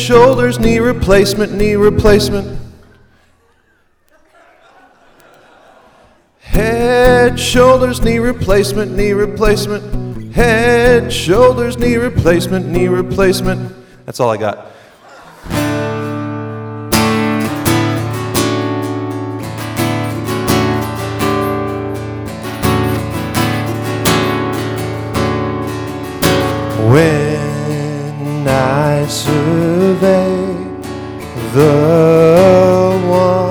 shoulders, knee replacement, knee replacement. Head, shoulders, knee replacement, knee replacement. Head, shoulders, knee replacement, knee replacement. That's all I got. When survey the one.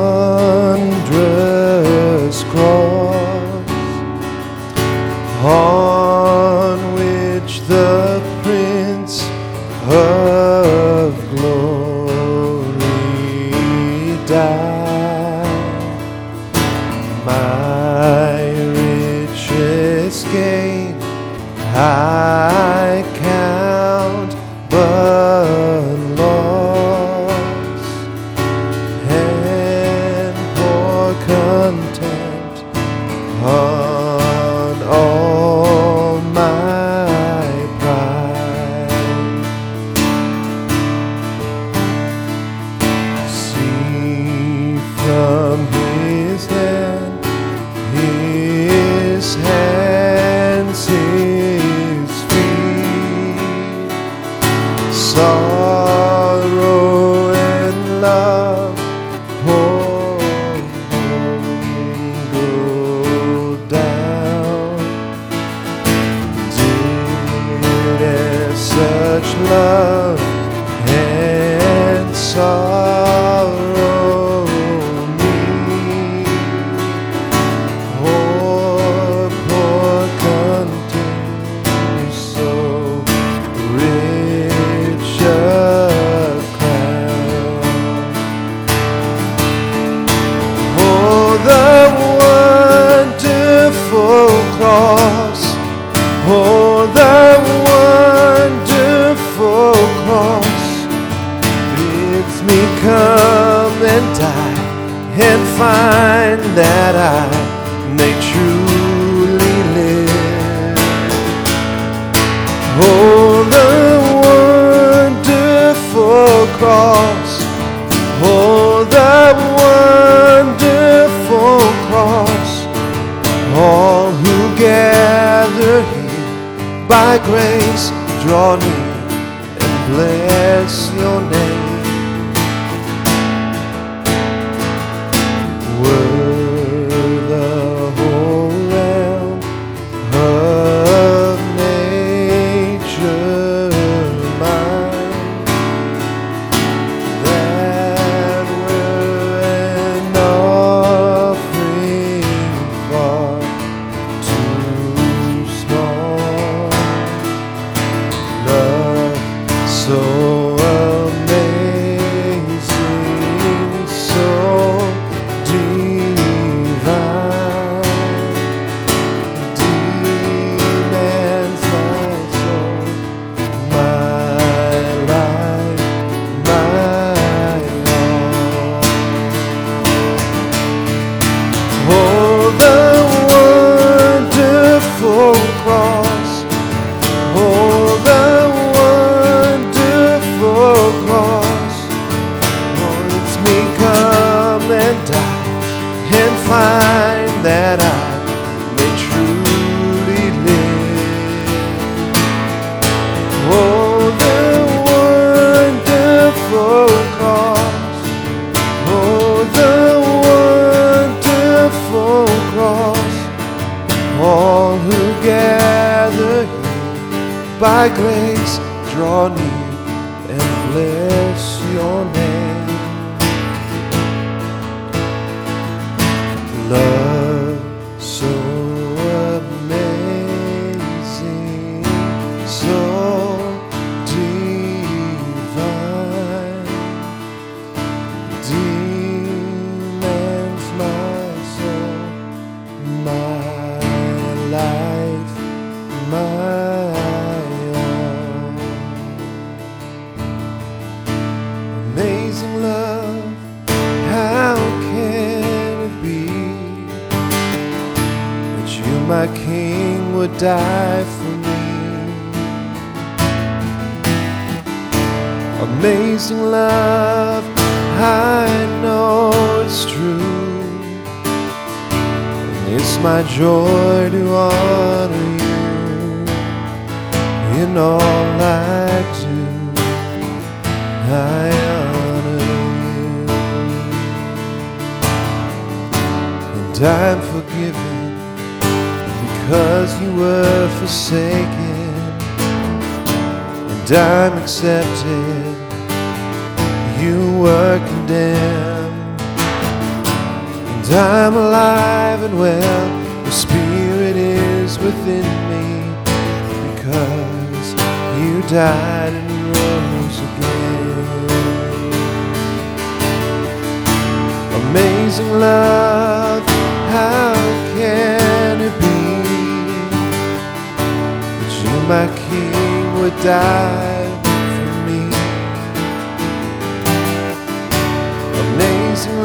My rain.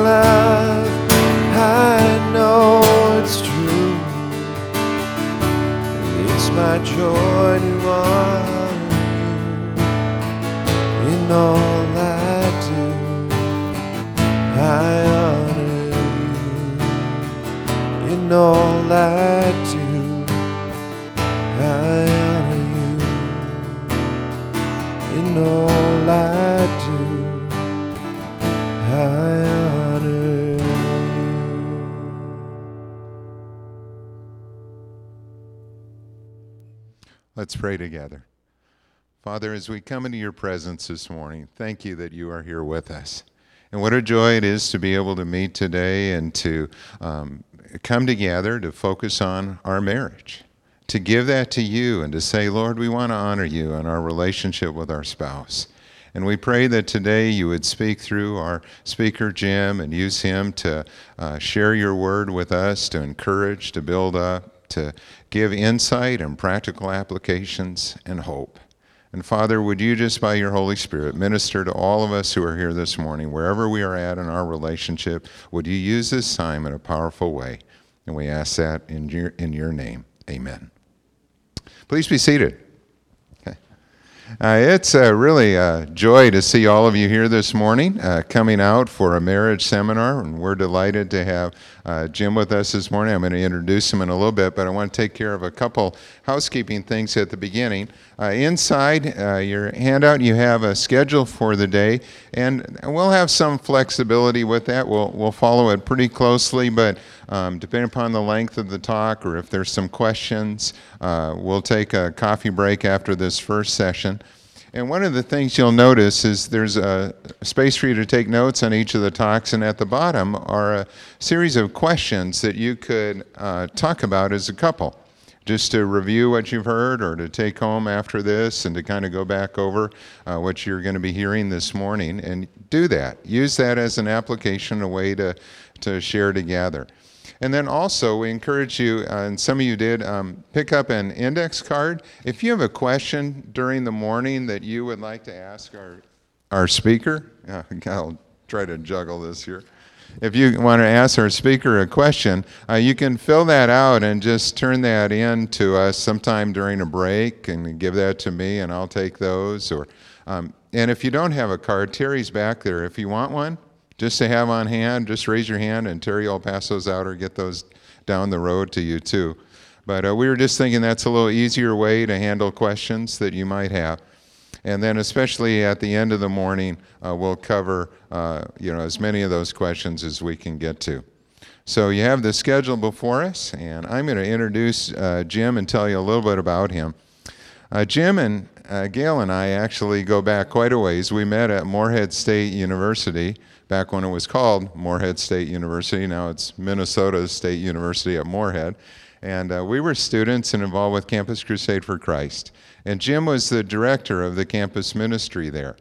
Love. Pray together. Father, as we come into your presence this morning, thank you that you are here with us. And what a joy it is to be able to meet today and to um, come together to focus on our marriage, to give that to you and to say, Lord, we want to honor you and our relationship with our spouse. And we pray that today you would speak through our speaker, Jim, and use him to uh, share your word with us, to encourage, to build up, to give insight and practical applications and hope. And Father, would you just by your Holy Spirit minister to all of us who are here this morning, wherever we are at in our relationship? Would you use this time in a powerful way? And we ask that in your, in your name. Amen. Please be seated. Uh, it's uh, really a joy to see all of you here this morning uh, coming out for a marriage seminar, and we're delighted to have uh, Jim with us this morning. I'm going to introduce him in a little bit, but I want to take care of a couple housekeeping things at the beginning. Uh, inside uh, your handout, you have a schedule for the day, and we'll have some flexibility with that. We'll, we'll follow it pretty closely, but um, depending upon the length of the talk or if there's some questions, uh, we'll take a coffee break after this first session. And one of the things you'll notice is there's a space for you to take notes on each of the talks, and at the bottom are a series of questions that you could uh, talk about as a couple just to review what you've heard or to take home after this and to kind of go back over uh, what you're going to be hearing this morning and do that. Use that as an application, a way to, to share together. And then also, we encourage you, uh, and some of you did, um, pick up an index card. If you have a question during the morning that you would like to ask our, our speaker, uh, I'll try to juggle this here if you want to ask our speaker a question, uh, you can fill that out and just turn that in to us sometime during a break and give that to me, and I'll take those. Or, um, and if you don't have a card, Terry's back there. If you want one, just to have on hand, just raise your hand, and Terry will pass those out or get those down the road to you too. But uh, we were just thinking that's a little easier way to handle questions that you might have. And then, especially at the end of the morning, uh, we'll cover uh, you know as many of those questions as we can get to. So you have the schedule before us, and I'm going to introduce uh, Jim and tell you a little bit about him. Uh, Jim and uh, Gail and I actually go back quite a ways. We met at Moorhead State University back when it was called Moorhead State University. Now it's Minnesota State University at Moorhead. And uh, we were students and involved with Campus Crusade for Christ. And Jim was the director of the campus ministry there.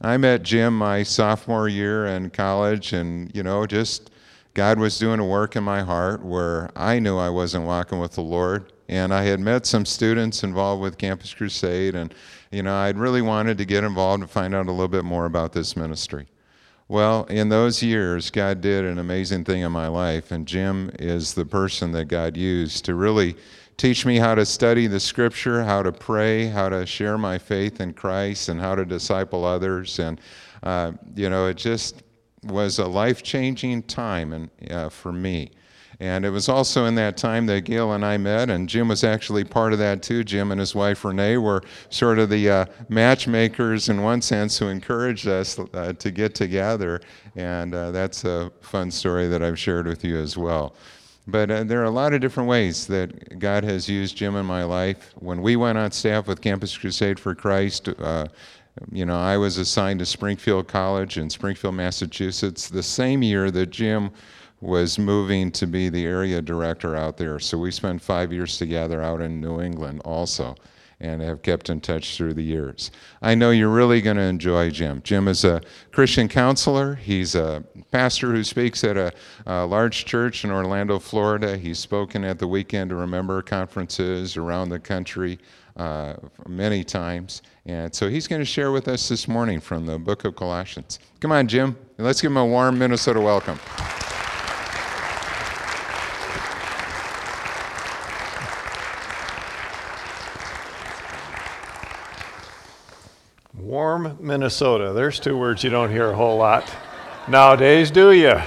I met Jim my sophomore year in college, and, you know, just God was doing a work in my heart where I knew I wasn't walking with the Lord. And I had met some students involved with Campus Crusade, and, you know, I'd really wanted to get involved and find out a little bit more about this ministry. Well, in those years, God did an amazing thing in my life, and Jim is the person that God used to really teach me how to study the scripture, how to pray, how to share my faith in Christ, and how to disciple others. And, uh, you know, it just was a life changing time and, uh, for me. And it was also in that time that Gail and I met, and Jim was actually part of that too. Jim and his wife Renee were sort of the uh, matchmakers in one sense who encouraged us uh, to get together. And uh, that's a fun story that I've shared with you as well. But uh, there are a lot of different ways that God has used Jim in my life. When we went on staff with Campus Crusade for Christ, uh, you know, I was assigned to Springfield College in Springfield, Massachusetts, the same year that Jim was moving to be the area director out there. So we spent five years together out in New England also and have kept in touch through the years. I know you're really going to enjoy Jim. Jim is a Christian counselor. He's a pastor who speaks at a, a, large church in Orlando, Florida. He's spoken at the Weekend to Remember conferences around the country uh, many times. And so he's going to share with us this morning from the book of Colossians. Come on, Jim. Let's give him a warm Minnesota welcome. Warm Minnesota. There's two words you don't hear a whole lot nowadays, do you?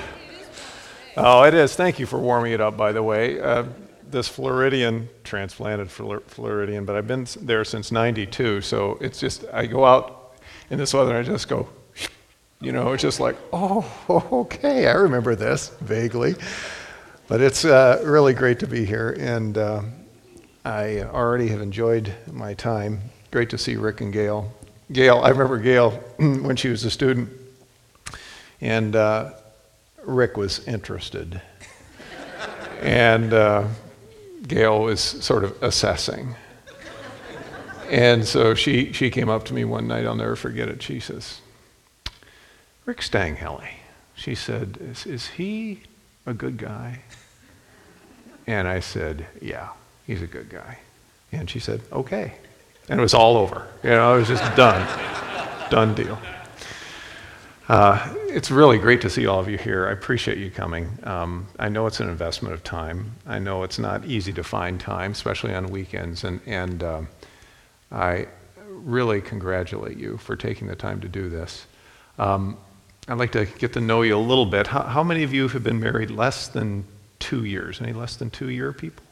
Oh, it is. Thank you for warming it up, by the way. Uh, this Floridian, transplanted Floridian, but I've been there since 92, so it's just, I go out in this weather and I just go, you know, it's just like, oh, okay, I remember this vaguely. But it's uh, really great to be here, and uh, I already have enjoyed my time. Great to see Rick and Gail Gail, I remember Gail when she was a student, and uh, Rick was interested. and uh, Gail was sort of assessing. And so she, she came up to me one night, I'll never forget it. She says, Rick Stanghelly. She said, is, is he a good guy? And I said, Yeah, he's a good guy. And she said, Okay and it was all over. You know, it was just done. done deal. Uh, it's really great to see all of you here. I appreciate you coming. Um, I know it's an investment of time. I know it's not easy to find time, especially on weekends. And, and uh, I really congratulate you for taking the time to do this. Um, I'd like to get to know you a little bit. How, how many of you have been married less than two years? Any less than two year people?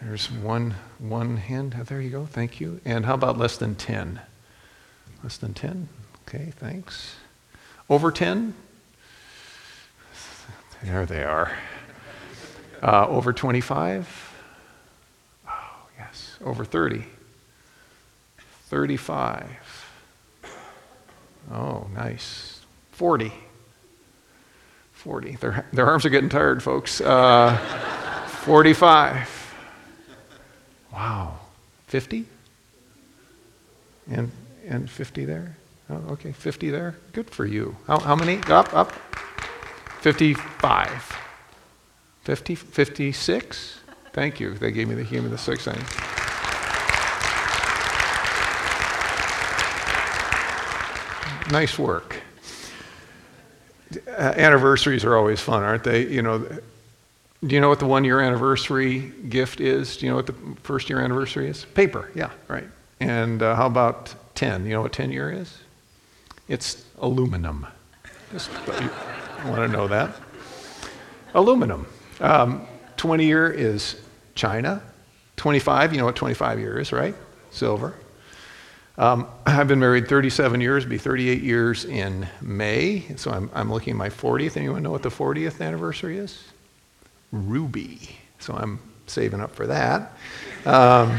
There's one, one hand. There you go. Thank you. And how about less than 10? Less than 10? Okay, thanks. Over 10? There they are. Uh, over 25? Oh, yes. Over 30? 35? Oh, nice. 40? 40. Their, their arms are getting tired, folks. Uh, 45? Wow. 50? And, and 50 there? Oh, okay, 50 there. Good for you. How, how many? Up, up. 55. 50, 56? Thank you. They gave me the, human the six thing. Nice work. Uh, anniversaries are always fun, aren't they? You know, do you know what the one year anniversary gift is? Do you know what the first year anniversary is? Paper, yeah, right. And uh, how about 10? You know what 10 year is? It's aluminum. Just want to know that. Aluminum. Um, 20 year is China. 25, you know what 25 year is, right? Silver. Um, I've been married 37 years, be 38 years in May, so I'm, I'm looking at my 40th. Anyone know what the 40th anniversary is? Ruby. So I'm saving up for that. Um,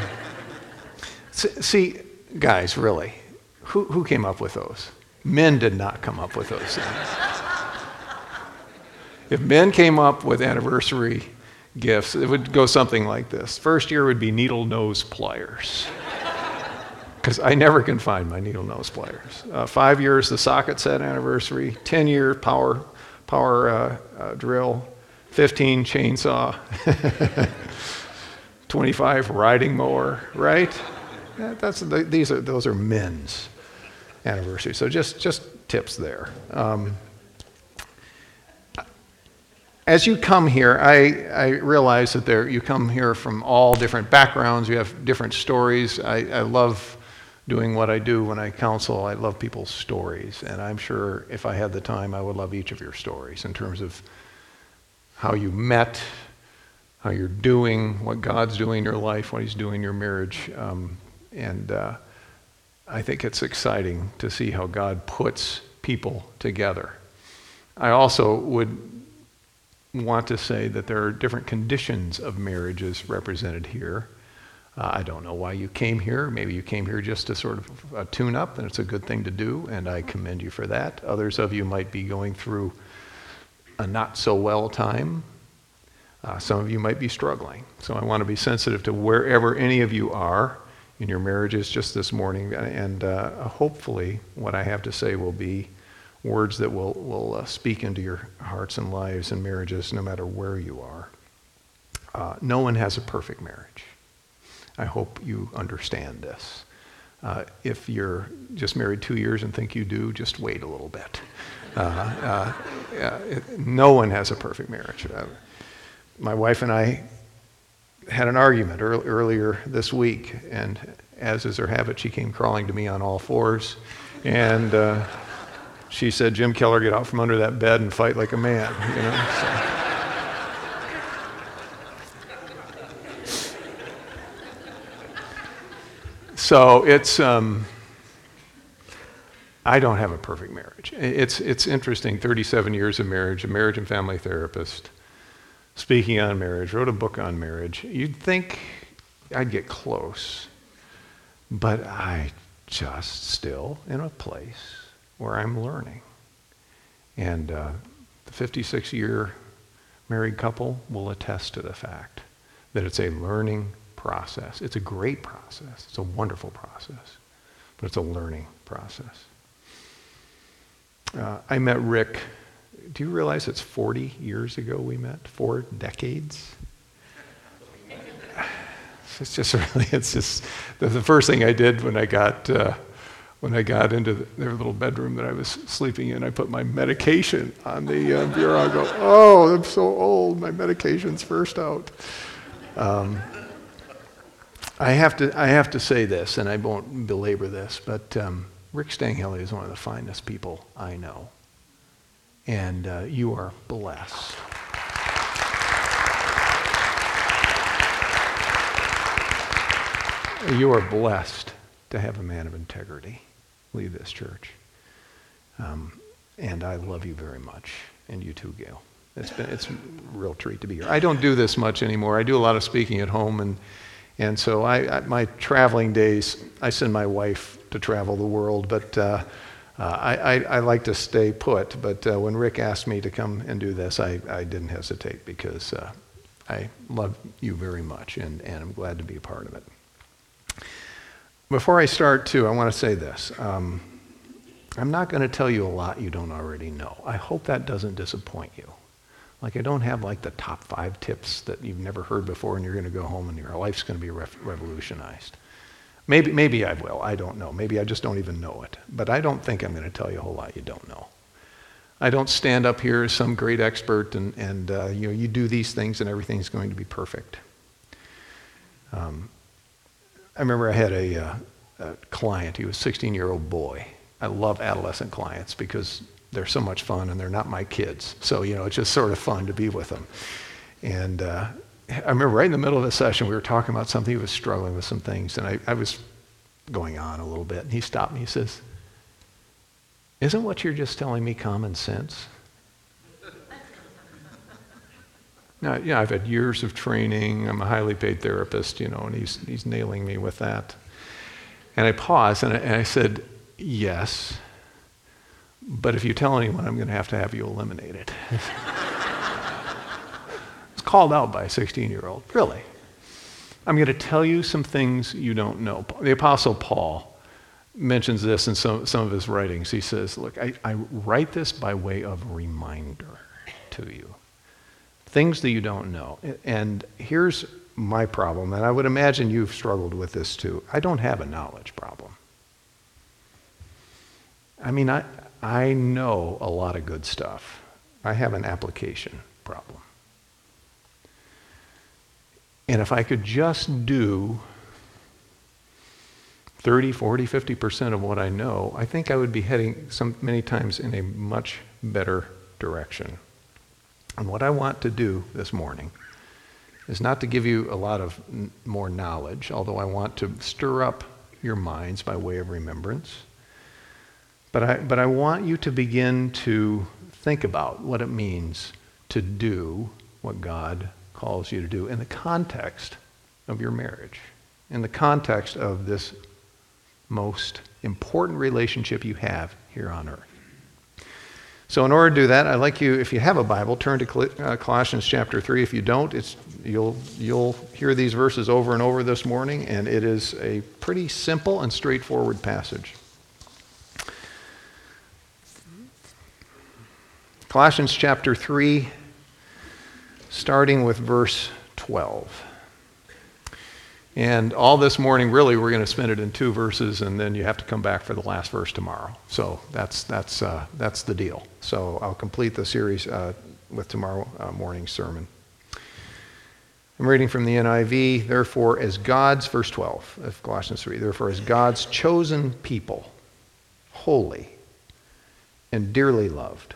see, guys, really, who, who came up with those? Men did not come up with those things. if men came up with anniversary gifts, it would go something like this. First year would be needle nose pliers. Because I never can find my needle nose pliers. Uh, five years, the socket set anniversary. Ten year power, power uh, uh, drill. 15 chainsaw, 25 riding mower, right? That's, these are, those are men's anniversaries. So just, just tips there. Um, as you come here, I, I realize that there, you come here from all different backgrounds, you have different stories. I, I love doing what I do when I counsel. I love people's stories, and I'm sure if I had the time, I would love each of your stories in terms of how you met, how you're doing, what God's doing in your life, what He's doing in your marriage. Um, and uh, I think it's exciting to see how God puts people together. I also would want to say that there are different conditions of marriages represented here. Uh, I don't know why you came here. Maybe you came here just to sort of uh, tune up, and it's a good thing to do, and I commend you for that. Others of you might be going through a not so well time. Uh, some of you might be struggling. So I want to be sensitive to wherever any of you are in your marriages just this morning. And uh, hopefully, what I have to say will be words that will, will uh, speak into your hearts and lives and marriages no matter where you are. Uh, no one has a perfect marriage. I hope you understand this. Uh, if you're just married two years and think you do, just wait a little bit. Uh, uh, no one has a perfect marriage. Uh, my wife and I had an argument earlier this week, and as is her habit, she came crawling to me on all fours, and uh, she said, "Jim Keller, get out from under that bed and fight like a man." You know. So, so it's. Um, I don't have a perfect marriage. It's, it's interesting 37 years of marriage, a marriage and family therapist, speaking on marriage, wrote a book on marriage. You'd think I'd get close, but I just still in a place where I'm learning. And uh, the 56 year married couple will attest to the fact that it's a learning process. It's a great process, it's a wonderful process, but it's a learning process. Uh, I met Rick. Do you realize it's 40 years ago we met? Four decades? It's just really, it's just the first thing I did when I got uh, when I got into the, their little bedroom that I was sleeping in. I put my medication on the uh, bureau. I go, oh, I'm so old. My medication's first out. Um, I have to I have to say this, and I won't belabor this, but. Um, Rick Stanghelly is one of the finest people I know. And uh, you are blessed. You are blessed to have a man of integrity lead this church. Um, and I love you very much. And you too, Gail. It's been it's a real treat to be here. I don't do this much anymore. I do a lot of speaking at home, and and so I, I my traveling days, I send my wife to travel the world, but uh, uh, I, I, like to stay put. But uh, when Rick asked me to come and do this, I, I didn't hesitate because uh, I love you very much and, and I'm glad to be a part of it. Before I start, too, I want to say this. Um, I'm not going to tell you a lot you don't already know. I hope that doesn't disappoint you. Like, I don't have like the top five tips that you've never heard before and you're going to go home and your life's going to be revolutionized. Maybe, maybe I will. I don't know. Maybe I just don't even know it. But I don't think I'm going to tell you a whole lot you don't know. I don't stand up here as some great expert and, and uh, you know, you do these things and everything's going to be perfect. Um, I remember I had a, uh, a client. He was a 16-year-old boy. I love adolescent clients because they're so much fun and they're not my kids. So, you know, it's just sort of fun to be with them. And uh, I remember right in the middle of the session, we were talking about something. He was struggling with some things, and I, I was going on a little bit. And he stopped me. He says, Isn't what you're just telling me common sense? now, yeah, I've had years of training. I'm a highly paid therapist, you know, and he's, he's nailing me with that. And I paused and I, and I said, Yes, but if you tell anyone, I'm going to have to have you eliminated. It's called out by a 16 year old. Really. I'm going to tell you some things you don't know. The Apostle Paul mentions this in some, some of his writings. He says, Look, I, I write this by way of reminder to you. Things that you don't know. And here's my problem, and I would imagine you've struggled with this too. I don't have a knowledge problem. I mean, I, I know a lot of good stuff. I have an application problem. And if I could just do 30, 40, 50% of what I know, I think I would be heading some, many times in a much better direction. And what I want to do this morning is not to give you a lot of n- more knowledge, although I want to stir up your minds by way of remembrance. But I, but I want you to begin to think about what it means to do what God calls you to do in the context of your marriage, in the context of this most important relationship you have here on earth. So, in order to do that, I'd like you, if you have a Bible, turn to uh, Colossians chapter 3. If you don't, it's, you'll, you'll hear these verses over and over this morning, and it is a pretty simple and straightforward passage. Colossians chapter 3, starting with verse 12. And all this morning, really, we're going to spend it in two verses, and then you have to come back for the last verse tomorrow. So that's, that's, uh, that's the deal. So I'll complete the series uh, with tomorrow uh, morning's sermon. I'm reading from the NIV. Therefore, as God's, verse 12 of Colossians 3, therefore, as God's chosen people, holy and dearly loved,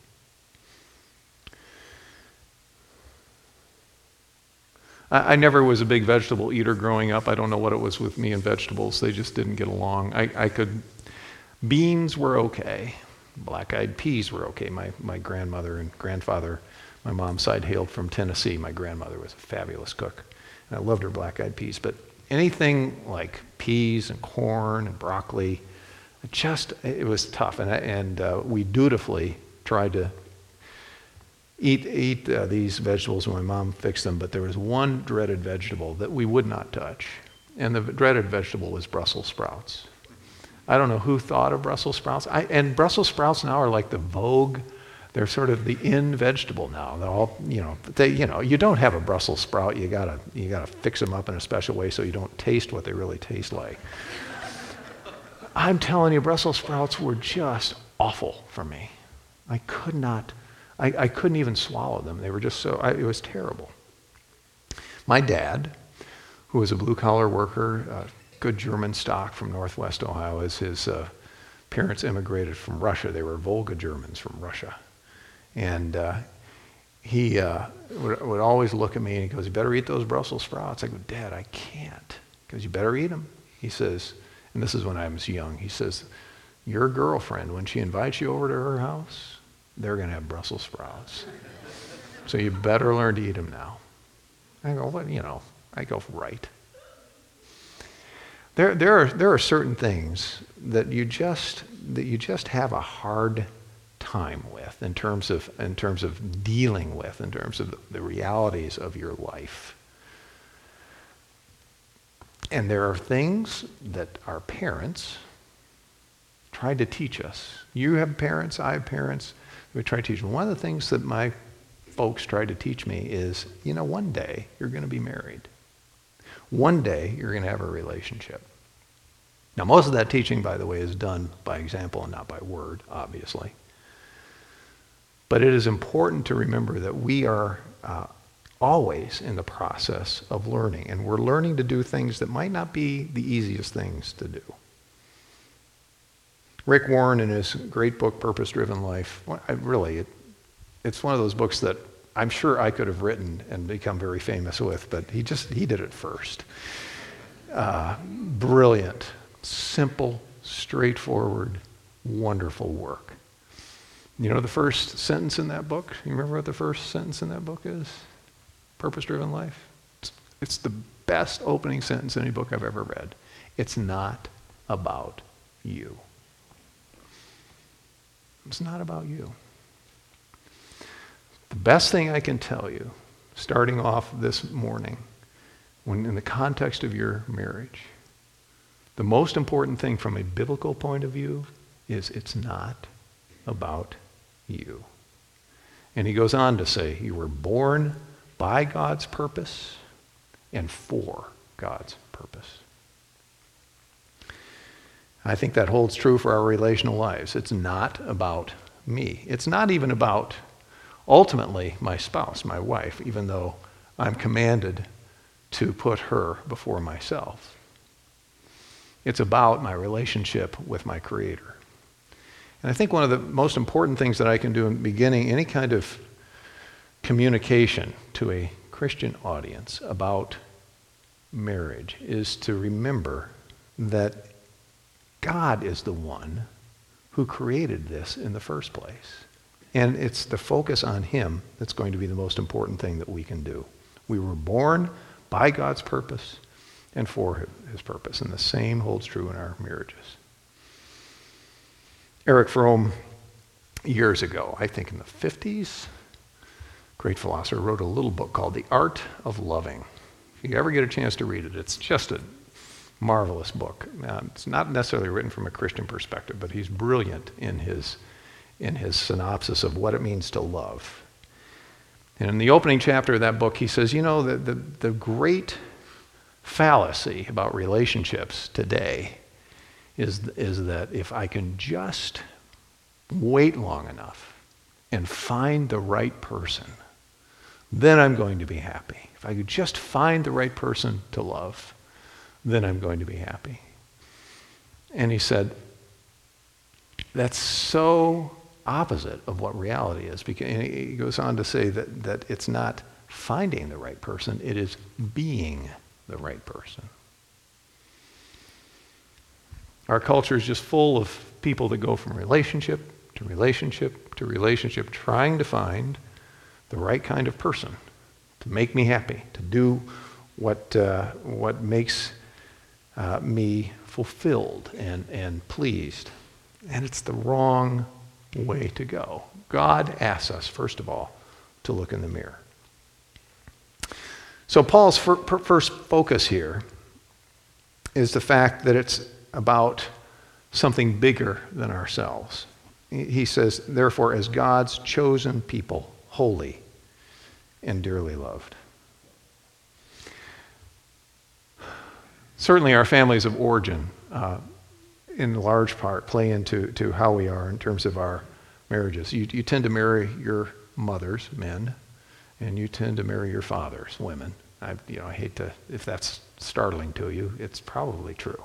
I, I never was a big vegetable eater growing up. I don't know what it was with me and vegetables. They just didn't get along. I, I could, beans were okay. Black eyed peas were okay. My, my grandmother and grandfather, my mom's side hailed from Tennessee. My grandmother was a fabulous cook. And I loved her black eyed peas. But anything like peas and corn and broccoli, just, it was tough. And, and uh, we dutifully tried to eat, eat uh, these vegetables when my mom fixed them, but there was one dreaded vegetable that we would not touch. And the dreaded vegetable was Brussels sprouts. I don't know who thought of Brussels sprouts. I, and Brussels sprouts now are like the vogue. They're sort of the in vegetable now. They're all, you know, they, you know, you don't have a Brussels sprout. You gotta, you gotta fix them up in a special way so you don't taste what they really taste like. I'm telling you, Brussels sprouts were just awful for me. I could not I, I couldn't even swallow them. They were just so, I, it was terrible. My dad, who was a blue collar worker, uh, good German stock from northwest Ohio, as his uh, parents immigrated from Russia. They were Volga Germans from Russia. And uh, he uh, would, would, always look at me and he goes, You better eat those Brussels sprouts. I go, Dad, I can't. He goes, You better eat them. He says, and this is when I was young, he says, Your girlfriend, when she invites you over to her house, they're going to have Brussels sprouts. So you better learn to eat them now. I go, well, you know, I go, right. There, there, are, there are certain things that you just that you just have a hard time with in terms of in terms of dealing with in terms of the realities of your life. And there are things that our parents tried to teach us. You have parents, I have parents we try to teach them. One of the things that my folks try to teach me is, you know, one day you're going to be married. One day you're going to have a relationship. Now, most of that teaching, by the way, is done by example and not by word, obviously. But it is important to remember that we are uh, always in the process of learning, and we're learning to do things that might not be the easiest things to do. Rick Warren, in his great book, Purpose Driven Life, I really, it, it's one of those books that I'm sure I could have written and become very famous with, but he just, he did it first. Uh, brilliant, simple, straightforward, wonderful work. You know the first sentence in that book? You remember what the first sentence in that book is? Purpose Driven Life? It's, it's the best opening sentence in any book I've ever read. It's not about you. It's not about you. The best thing I can tell you, starting off this morning, when in the context of your marriage, the most important thing from a biblical point of view is it's not about you. And he goes on to say, You were born by God's purpose and for God's purpose. I think that holds true for our relational lives. It's not about me. It's not even about ultimately my spouse, my wife, even though I'm commanded to put her before myself. It's about my relationship with my Creator. And I think one of the most important things that I can do in beginning any kind of communication to a Christian audience about marriage is to remember that God is the one who created this in the first place. And it's the focus on Him that's going to be the most important thing that we can do. We were born by God's purpose and for His purpose. And the same holds true in our marriages. Erich Fromm, years ago, I think in the 50s, great philosopher, wrote a little book called The Art of Loving. If you ever get a chance to read it, it's just a marvelous book. Uh, it's not necessarily written from a Christian perspective, but he's brilliant in his, in his synopsis of what it means to love. And in the opening chapter of that book, he says, you know, the, the, the great fallacy about relationships today is, is that if I can just wait long enough and find the right person, then I'm going to be happy. If I could just find the right person to love, then I'm going to be happy. And he said, that's so opposite of what reality is. Because he goes on to say that, that it's not finding the right person, it is being the right person. Our culture is just full of people that go from relationship to relationship to relationship, trying to find the right kind of person to make me happy, to do what, uh, what makes uh, me fulfilled and, and pleased. And it's the wrong way to go. God asks us, first of all, to look in the mirror. So, Paul's fir- first focus here is the fact that it's about something bigger than ourselves. He says, therefore, as God's chosen people, holy and dearly loved. Certainly, our families of origin, uh, in large part, play into to how we are in terms of our marriages. You, you tend to marry your mothers, men, and you tend to marry your fathers, women. I, you know, I hate to, if that's startling to you, it's probably true.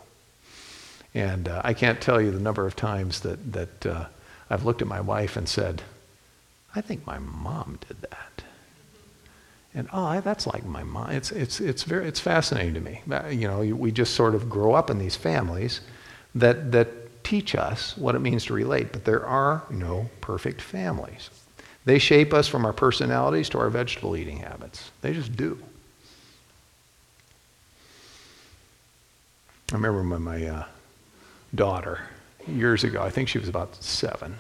And uh, I can't tell you the number of times that, that uh, I've looked at my wife and said, I think my mom did that. And oh, that's like my mom. It's, it's, it's, very, it's fascinating to me. You know, we just sort of grow up in these families that, that teach us what it means to relate, but there are no perfect families. They shape us from our personalities to our vegetable eating habits. They just do. I remember when my uh, daughter, years ago, I think she was about seven,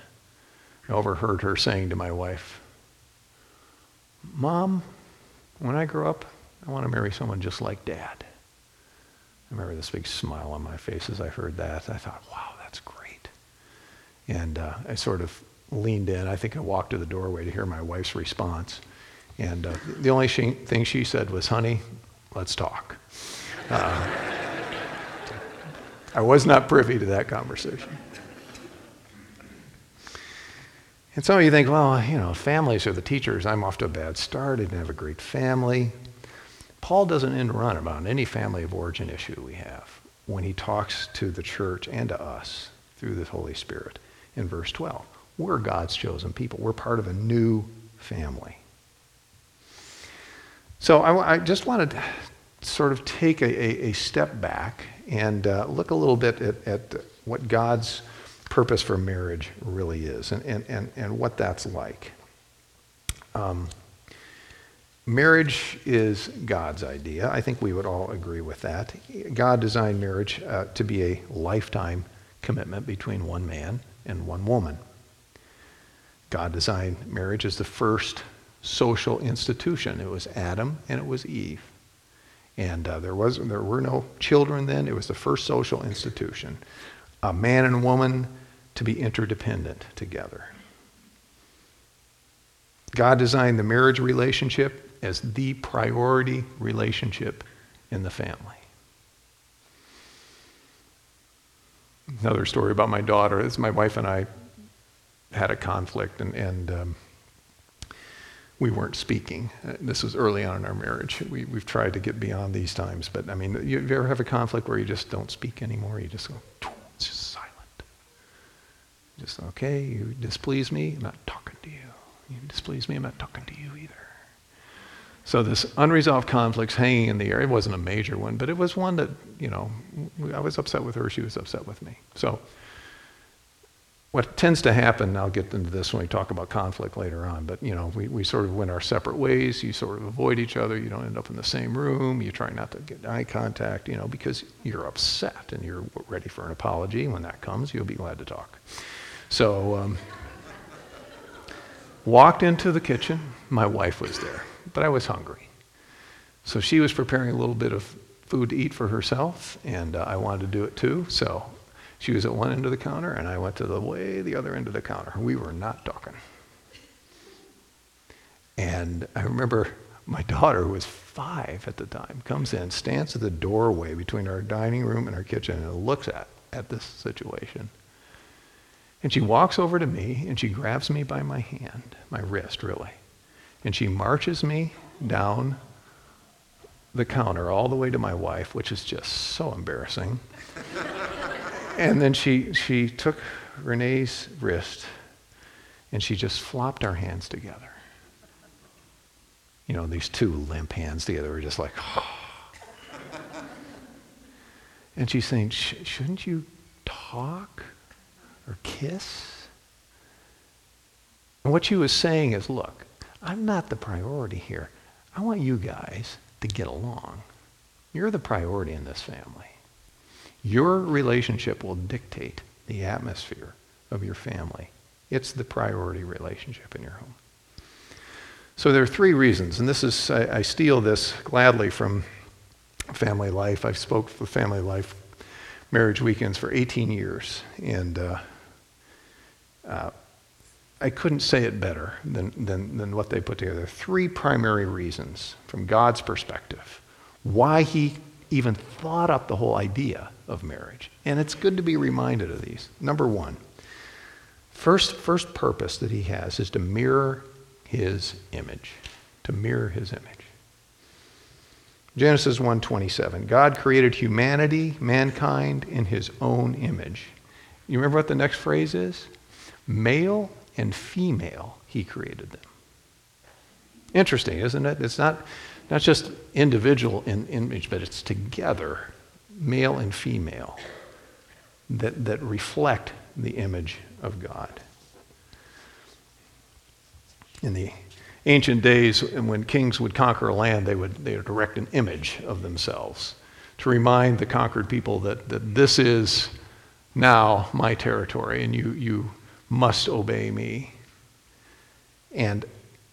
I overheard her saying to my wife, Mom, when I grow up, I want to marry someone just like Dad. I remember this big smile on my face as I heard that. I thought, wow, that's great. And uh, I sort of leaned in. I think I walked to the doorway to hear my wife's response. And uh, the only she, thing she said was, honey, let's talk. Uh, I was not privy to that conversation. And some of you think, well, you know, families are the teachers. I'm off to a bad start. I didn't have a great family. Paul doesn't end run about any family of origin issue we have when he talks to the church and to us through the Holy Spirit in verse 12. We're God's chosen people. We're part of a new family. So I, I just wanted to sort of take a, a, a step back and uh, look a little bit at, at, what God's purpose for marriage really is and, and, and, and what that's like. Um, marriage is God's idea. I think we would all agree with that. God designed marriage uh, to be a lifetime commitment between one man and one woman. God designed marriage as the first social institution. It was Adam and it was Eve. And uh, there, was, there were no children then. It was the first social institution. A man and woman to be interdependent together. God designed the marriage relationship as the priority relationship in the family. Another story about my daughter is my wife and I had a conflict, and, and um, we weren't speaking. Uh, this was early on in our marriage. We, we've tried to get beyond these times, but I mean, you, you ever have a conflict where you just don't speak anymore? You just go, it's just. Okay, you displease me, I'm not talking to you. You displease me, I'm not talking to you either. So this unresolved conflict's hanging in the air. It wasn't a major one, but it was one that, you know, I was upset with her, she was upset with me. So what tends to happen, I'll get into this when we talk about conflict later on, but you know, we, we sort of went our separate ways. You sort of avoid each other. You don't end up in the same room. You try not to get eye contact, you know, because you're upset and you're ready for an apology. When that comes, you'll be glad to talk. So, um, walked into the kitchen. My wife was there, but I was hungry. So she was preparing a little bit of food to eat for herself, and uh, I wanted to do it too. So she was at one end of the counter, and I went to the way the other end of the counter. We were not talking. And I remember my daughter, who was five at the time, comes in, stands at the doorway between our dining room and our kitchen, and looks at, at this situation. And she walks over to me, and she grabs me by my hand, my wrist, really. And she marches me down the counter all the way to my wife, which is just so embarrassing and then she, she took Renee's wrist and she just flopped our hands together. You know, these two limp hands together were just like, oh. And she's saying, shouldn't you talk or kiss? And what she was saying is, look, I'm not the priority here. I want you guys to get along. You're the priority in this family. Your relationship will dictate the atmosphere of your family. It's the priority relationship in your home. So there are three reasons, and this is I, I steal this gladly from Family Life. I've spoke for Family Life marriage weekends for 18 years, and uh, uh, I couldn't say it better than, than, than what they put together. Three primary reasons from God's perspective why He even thought up the whole idea of marriage. And it's good to be reminded of these. Number one, first, first purpose that he has is to mirror his image. To mirror his image. Genesis 1:27. God created humanity, mankind in his own image. You remember what the next phrase is? Male and female he created them. Interesting, isn't it? It's not not just individual in image, but it's together, male and female, that, that reflect the image of God. In the ancient days, when kings would conquer a land, they would, they would erect an image of themselves to remind the conquered people that, that this is now my territory and you, you must obey me. And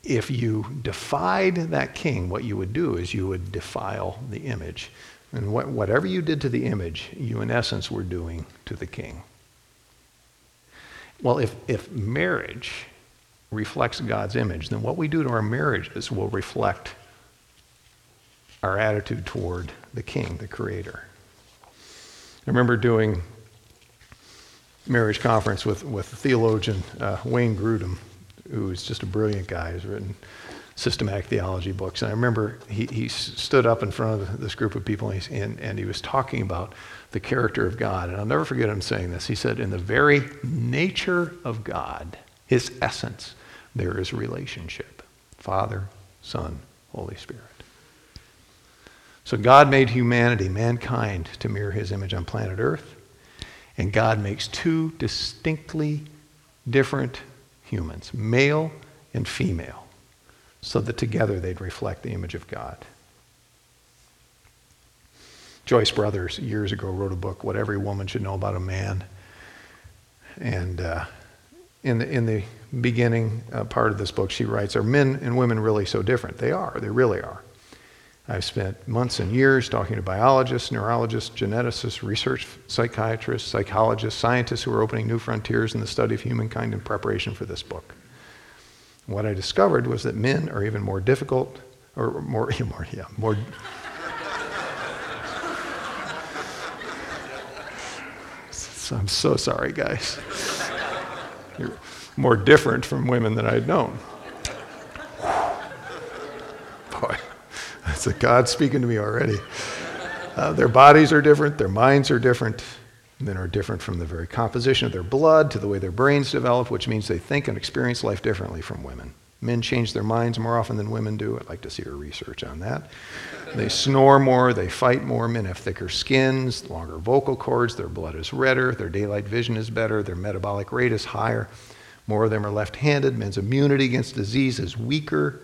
if you defied that king, what you would do is you would defile the image. And what, whatever you did to the image, you in essence were doing to the king. Well, if, if marriage reflects God's image, then what we do to our marriages will reflect our attitude toward the king, the creator. I remember doing marriage conference with, with theologian uh, Wayne Grudem who's just a brilliant guy, who's written systematic theology books. And I remember he, he stood up in front of this group of people and, and, and he was talking about the character of God. And I'll never forget him saying this. He said, In the very nature of God, his essence, there is relationship Father, Son, Holy Spirit. So God made humanity, mankind, to mirror his image on planet Earth. And God makes two distinctly different humans, male and female, so that together they'd reflect the image of God. Joyce Brothers, years ago, wrote a book, What Every Woman Should Know About a Man. And uh, in the, in the beginning uh, part of this book, she writes, Are men and women really so different? They are, they really are. I've spent months and years talking to biologists, neurologists, geneticists, research psychiatrists, psychologists, scientists who are opening new frontiers in the study of humankind in preparation for this book. What I discovered was that men are even more difficult, or more, more yeah, more. I'm so sorry, guys. You're more different from women than I'd known. Boy, that's a God speaking to me already. Uh, their bodies are different, their minds are different. Men are different from the very composition of their blood to the way their brains develop, which means they think and experience life differently from women. Men change their minds more often than women do. I'd like to see your research on that. They snore more, they fight more. Men have thicker skins, longer vocal cords, their blood is redder, their daylight vision is better, their metabolic rate is higher. More of them are left handed. Men's immunity against disease is weaker.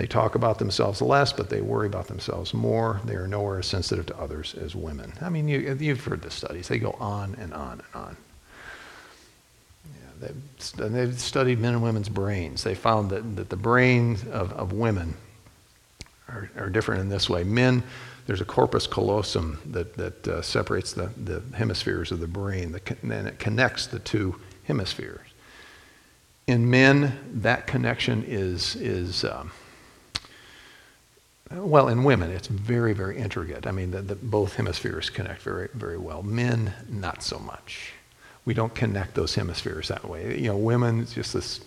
They talk about themselves less, but they worry about themselves more. They are nowhere as sensitive to others as women. I mean, you, have heard the studies, they go on and on and on. Yeah, they've, they've, studied men and women's brains. They found that, that the brains of, of women are, are different in this way. Men, there's a corpus callosum that, that uh, separates the, the hemispheres of the brain, and it connects the two hemispheres. In men, that connection is, is um, well, in women, it's very, very intricate. I mean, the, the, both hemispheres connect very, very well. Men, not so much. We don't connect those hemispheres that way. You know, women, it's just this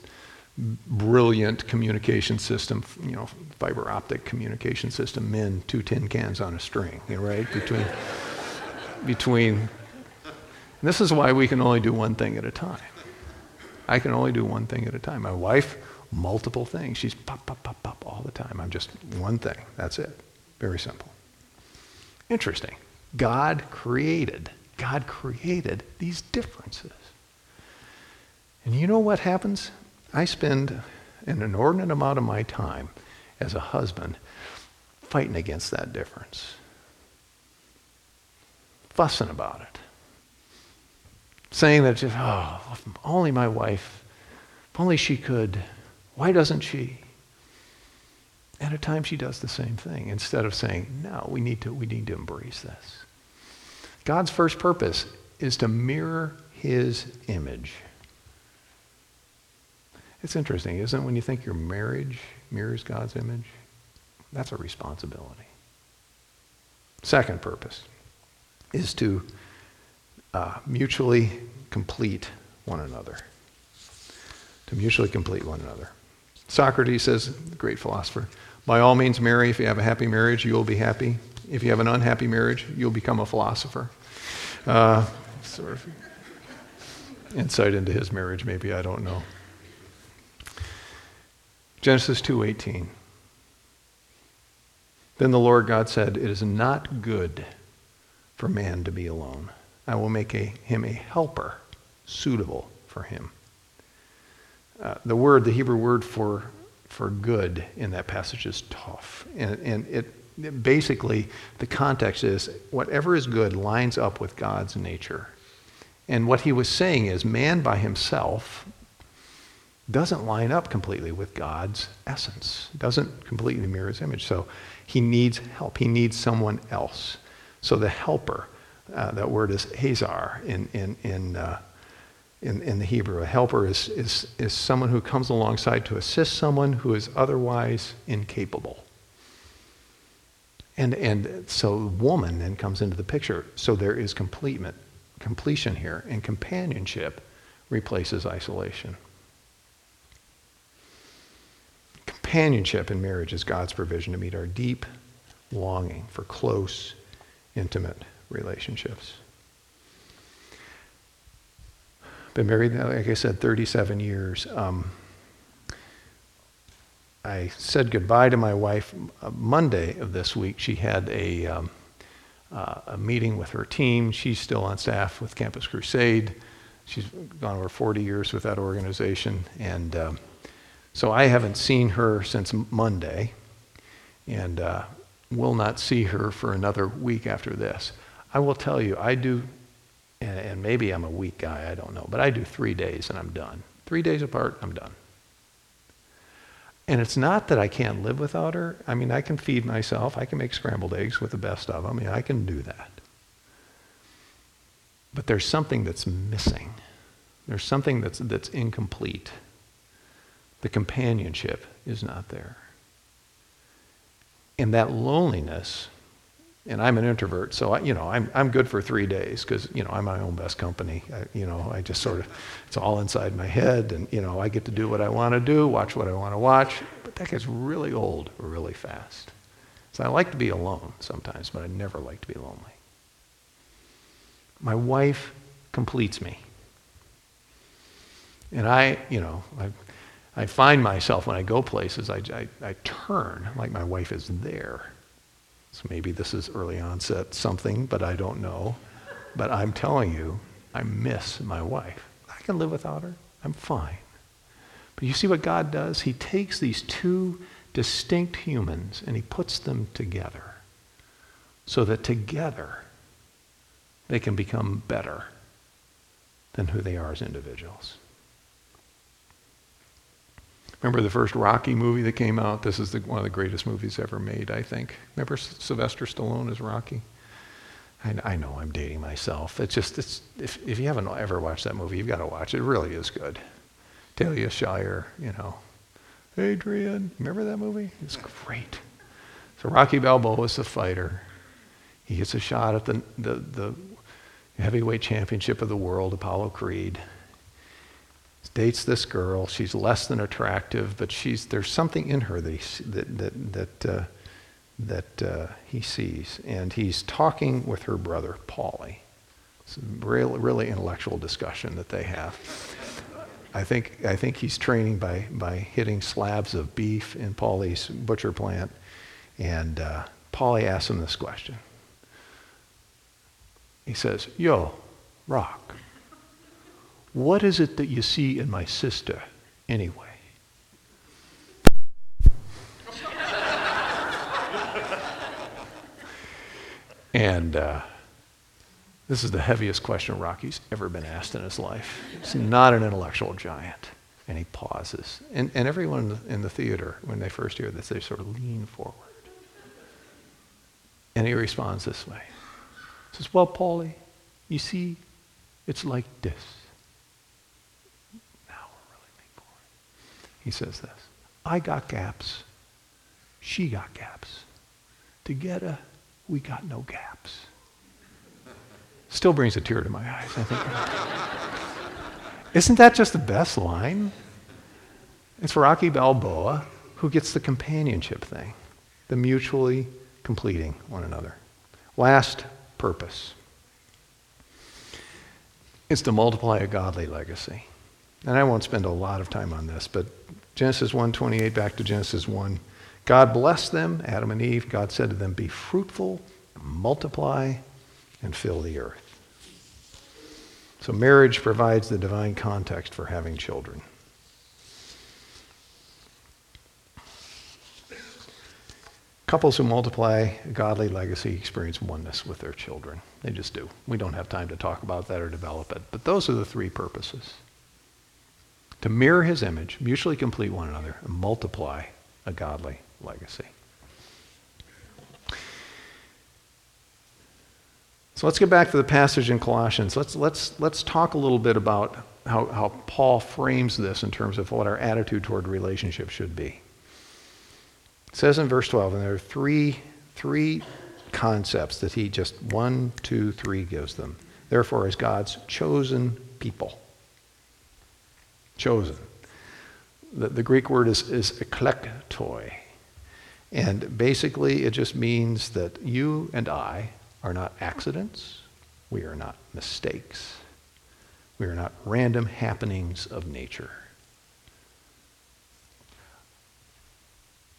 brilliant communication system, you know, fiber optic communication system. Men, two tin cans on a string, you know, right? Between, between. this is why we can only do one thing at a time. I can only do one thing at a time. My wife, multiple things. She's pop, pop, pop, pop all the time. I'm just one thing. That's it. Very simple. Interesting. God created, God created these differences. And you know what happens? I spend an inordinate amount of my time as a husband fighting against that difference, fussing about it saying that just, oh, if only my wife, if only she could, why doesn't she? And at times she does the same thing instead of saying, no, we need to, we need to embrace this. God's first purpose is to mirror his image. It's interesting, isn't it, when you think your marriage mirrors God's image? That's a responsibility. Second purpose is to uh, mutually complete one another. To mutually complete one another. Socrates says, great philosopher, by all means marry. If you have a happy marriage, you will be happy. If you have an unhappy marriage, you'll become a philosopher. Uh, sort of insight into his marriage, maybe, I don't know. Genesis 2:18. Then the Lord God said, "It is not good for man to be alone. I will make a, him a helper suitable for him. Uh, the word, the Hebrew word for, for good in that passage is tov. And, and it, it basically, the context is whatever is good lines up with God's nature. And what he was saying is man by himself doesn't line up completely with God's essence, doesn't completely mirror his image. So he needs help. He needs someone else. So the helper, uh, that word is hazar in, in, in, uh, in, in, the Hebrew. A helper is, is, is someone who comes alongside to assist someone who is otherwise incapable. And, and so woman then comes into the picture. So there is completement, completion here, and companionship replaces isolation. Companionship in marriage is God's provision to meet our deep longing for close, intimate relationships. Been married, like I said, 37 years. Um, I said goodbye to my wife uh, Monday of this week. She had a, um, uh, a meeting with her team. She's still on staff with Campus Crusade. She's gone over 40 years with that organization. And um, so I haven't seen her since Monday and uh, will not see her for another week after this. I will tell you, I do, and, maybe I'm a weak guy, I don't know, but I do three days and I'm done. Three days apart, I'm done. And it's not that I can't live without her. I mean, I can feed myself. I can make scrambled eggs with the best of them. I I can do that. But there's something that's missing. There's something that's, that's incomplete. The companionship is not there. And that loneliness, and I'm an introvert, so I, you know I'm I'm good for three days because you know I'm my own best company. I, you know I just sort of it's all inside my head, and you know I get to do what I want to do, watch what I want to watch. But that gets really old really fast. So I like to be alone sometimes, but I never like to be lonely. My wife completes me. And I, you know, I, I find myself when I go places, I, I, I turn like my wife is there. So maybe this is early onset something, but I don't know. But I'm telling you, I miss my wife. I can live without her. I'm fine. But you see what God does? He takes these two distinct humans and he puts them together so that together they can become better than who they are as individuals. Remember the first Rocky movie that came out? This is the, one of the greatest movies ever made, I think. Remember Sylvester Stallone as Rocky? I, I know I'm dating myself. It's just, it's, if, if you haven't ever watched that movie, you've got to watch it. It really is good. Talia Shire, you know. Adrian, remember that movie? It's great. So Rocky Balboa is a fighter. He gets a shot at the, the, the heavyweight championship of the world, Apollo Creed. Dates this girl. She's less than attractive, but she's, there's something in her that, he, that, that, that, uh, that uh, he sees. And he's talking with her brother, Paulie. It's a really, really intellectual discussion that they have. I think, I think he's training by, by hitting slabs of beef in Paulie's butcher plant. And uh, Paulie asks him this question he says, Yo, Rock, what is it that you see in my sister anyway? and uh, this is the heaviest question Rocky's ever been asked in his life. He's not an intellectual giant. And he pauses. And, and everyone in the theater, when they first hear this, they sort of lean forward. And he responds this way He says, Well, Paulie, you see, it's like this. Now we're really making forward. He says this I got gaps. She got gaps. Together, we got no gaps. Still brings a tear to my eyes. I think. Isn't that just the best line? It's Rocky Balboa who gets the companionship thing, the mutually completing one another. Last purpose. It's to multiply a godly legacy. And I won't spend a lot of time on this, but Genesis 1:28 back to Genesis 1. God blessed them, Adam and Eve. God said to them, "Be fruitful, multiply, and fill the earth." So marriage provides the divine context for having children. Couples who multiply a godly legacy experience oneness with their children. They just do. We don't have time to talk about that or develop it. But those are the three purposes to mirror his image, mutually complete one another, and multiply a godly legacy. So let's get back to the passage in Colossians. Let's, let's, let's talk a little bit about how, how Paul frames this in terms of what our attitude toward relationships should be. It says in verse 12, and there are three, three concepts that he just one, two, three gives them. Therefore, as God's chosen people. Chosen. The, the Greek word is, is eklektoi. And basically, it just means that you and I are not accidents. We are not mistakes. We are not random happenings of nature.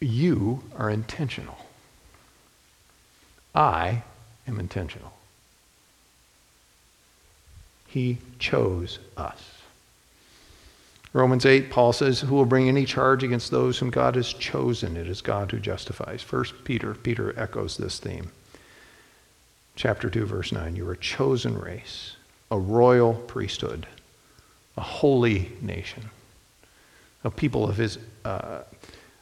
You are intentional. I am intentional. He chose us. Romans 8, Paul says, Who will bring any charge against those whom God has chosen? It is God who justifies. First Peter, Peter echoes this theme. Chapter 2, verse 9. You are a chosen race, a royal priesthood, a holy nation, a people of his, uh,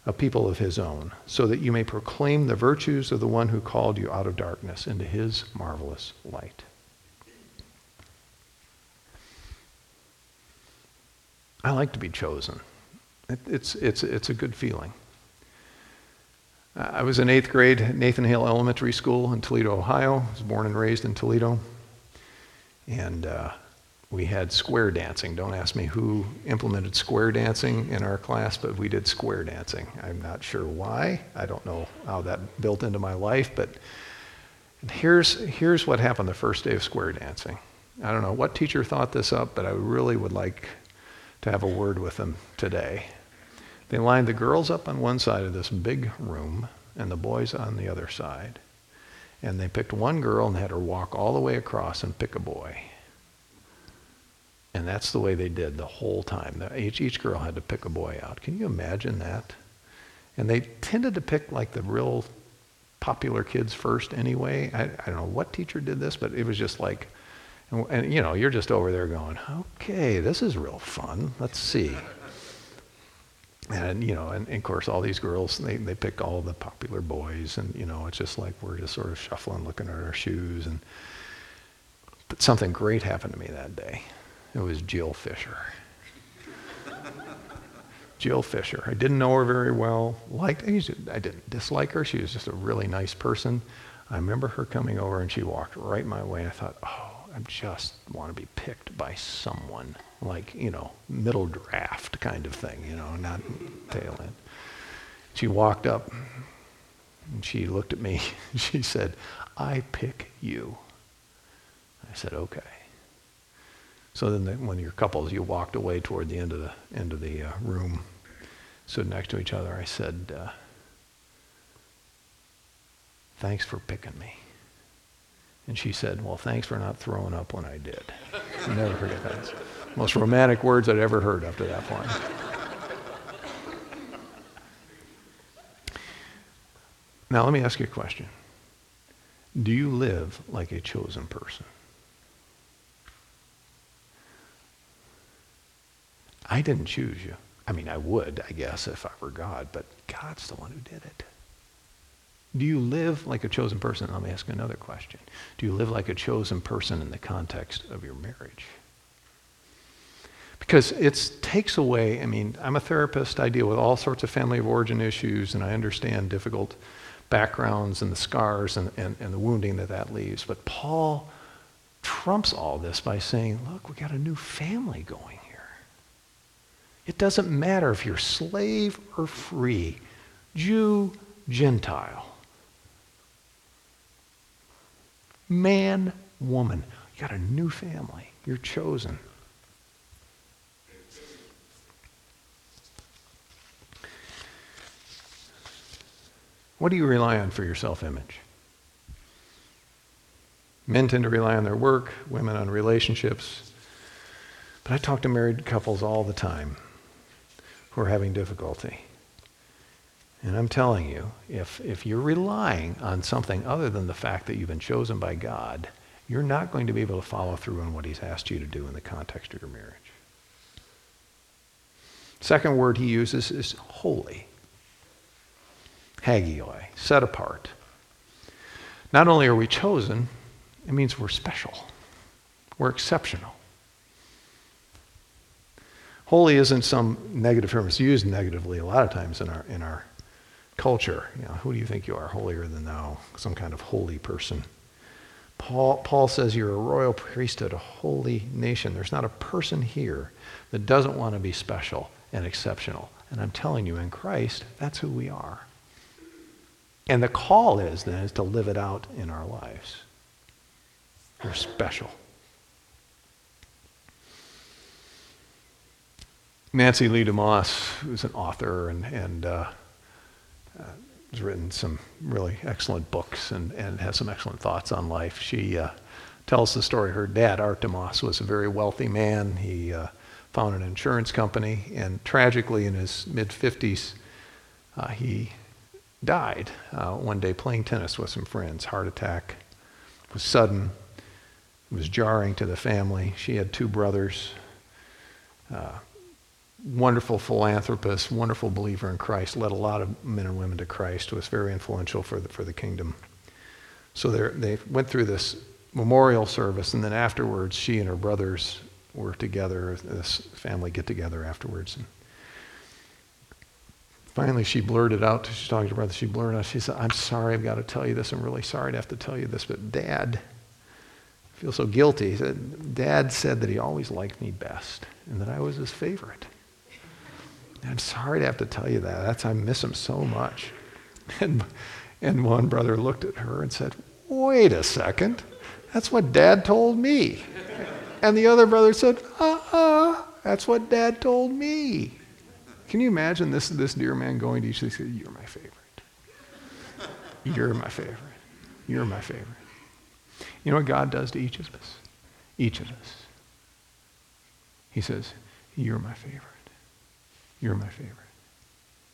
a people of his own, so that you may proclaim the virtues of the one who called you out of darkness into his marvelous light. I like to be chosen. It, it's, it's, it's a good feeling. I was in eighth grade, at Nathan Hale Elementary School in Toledo, Ohio. I was born and raised in Toledo. And uh, we had square dancing. Don't ask me who implemented square dancing in our class, but we did square dancing. I'm not sure why. I don't know how that built into my life, but here's, here's what happened the first day of square dancing. I don't know what teacher thought this up, but I really would like to have a word with them today. They lined the girls up on one side of this big room and the boys on the other side. And they picked one girl and had her walk all the way across and pick a boy. And that's the way they did the whole time. Each, each girl had to pick a boy out. Can you imagine that? And they tended to pick like the real popular kids first anyway. I, I don't know what teacher did this, but it was just like, and, and you know, you're just over there going, okay, this is real fun. Let's see and you know, and, and, of course, all these girls they they pick all the popular boys, and you know, it's just like we're just sort of shuffling, looking at our shoes, and but something great happened to me that day. It was Jill Fisher. Jill Fisher. I didn't know her very well. Liked I didn't dislike her. She was just a really nice person. I remember her coming over and she walked right my way. I thought, oh, I just want to be picked by someone like, you know, middle draft kind of thing, you know, not tail end. She walked up and she looked at me. She said, I pick you. I said, okay. So then the, when you're couples, you walked away toward the end of the, end of the uh, room, stood next to each other. I said, uh, thanks for picking me. And she said, well, thanks for not throwing up when I did. I'll never forget that. Most romantic words I'd ever heard up to that point. Now, let me ask you a question. Do you live like a chosen person? I didn't choose you. I mean, I would, I guess, if I were God, but God's the one who did it. Do you live like a chosen person? Let me ask another question. Do you live like a chosen person in the context of your marriage? Because it takes away, I mean, I'm a therapist, I deal with all sorts of family of origin issues, and I understand difficult backgrounds and the scars and, and, and the wounding that that leaves. But Paul trumps all this by saying, look, we got a new family going here. It doesn't matter if you're slave or free, Jew, Gentile. Man, woman. You got a new family. You're chosen. What do you rely on for your self image? Men tend to rely on their work, women on relationships. But I talk to married couples all the time who are having difficulty. And I'm telling you, if, if you're relying on something other than the fact that you've been chosen by God, you're not going to be able to follow through on what he's asked you to do in the context of your marriage. Second word he uses is holy. Hagioi, set apart. Not only are we chosen, it means we're special. We're exceptional. Holy isn't some negative term. It's used negatively a lot of times in our, in our culture. You know, who do you think you are, holier than thou? Some kind of holy person. Paul, Paul says you're a royal priesthood, a holy nation. There's not a person here that doesn't want to be special and exceptional. And I'm telling you, in Christ, that's who we are. And the call is then is to live it out in our lives. You're special. Nancy Leigh DeMoss, who's an author and, and uh, uh, has written some really excellent books and, and has some excellent thoughts on life. She uh, tells the story. Her dad, Art DeMoss, was a very wealthy man. He uh, founded an insurance company, and tragically, in his mid 50s, uh, he died uh, one day playing tennis with some friends. Heart attack it was sudden. It was jarring to the family. She had two brothers. Wonderful philanthropist, wonderful believer in Christ, led a lot of men and women to Christ, was very influential for the, for the kingdom. So they went through this memorial service, and then afterwards, she and her brothers were together, this family get together afterwards. And finally, she blurted out, she's talking to her brother, she blurted out, she said, I'm sorry, I've got to tell you this. I'm really sorry to have to tell you this, but Dad, I feel so guilty. He said, Dad said that he always liked me best and that I was his favorite. I'm sorry to have to tell you that. That's, I miss him so much. And, and one brother looked at her and said, Wait a second. That's what dad told me. And the other brother said, uh uh, that's what dad told me. Can you imagine this, this dear man going to each of these? You're my favorite. You're my favorite. You're my favorite. You know what God does to each of us? Each of us. He says, You're my favorite. You're my favorite.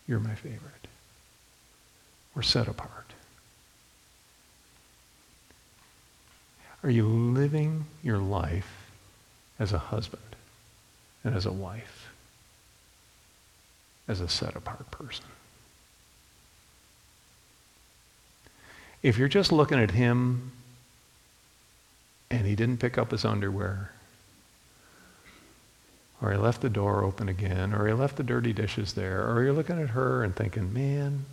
You're my favorite. We're set apart. Are you living your life as a husband and as a wife, as a set apart person? If you're just looking at him and he didn't pick up his underwear, or he left the door open again, or he left the dirty dishes there, or you're looking at her and thinking, man,